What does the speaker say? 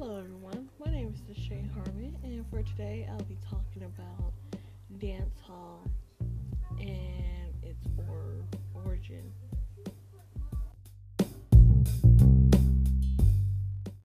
Hello everyone, my name is Deshae Harmon and for today I'll be talking about dance hall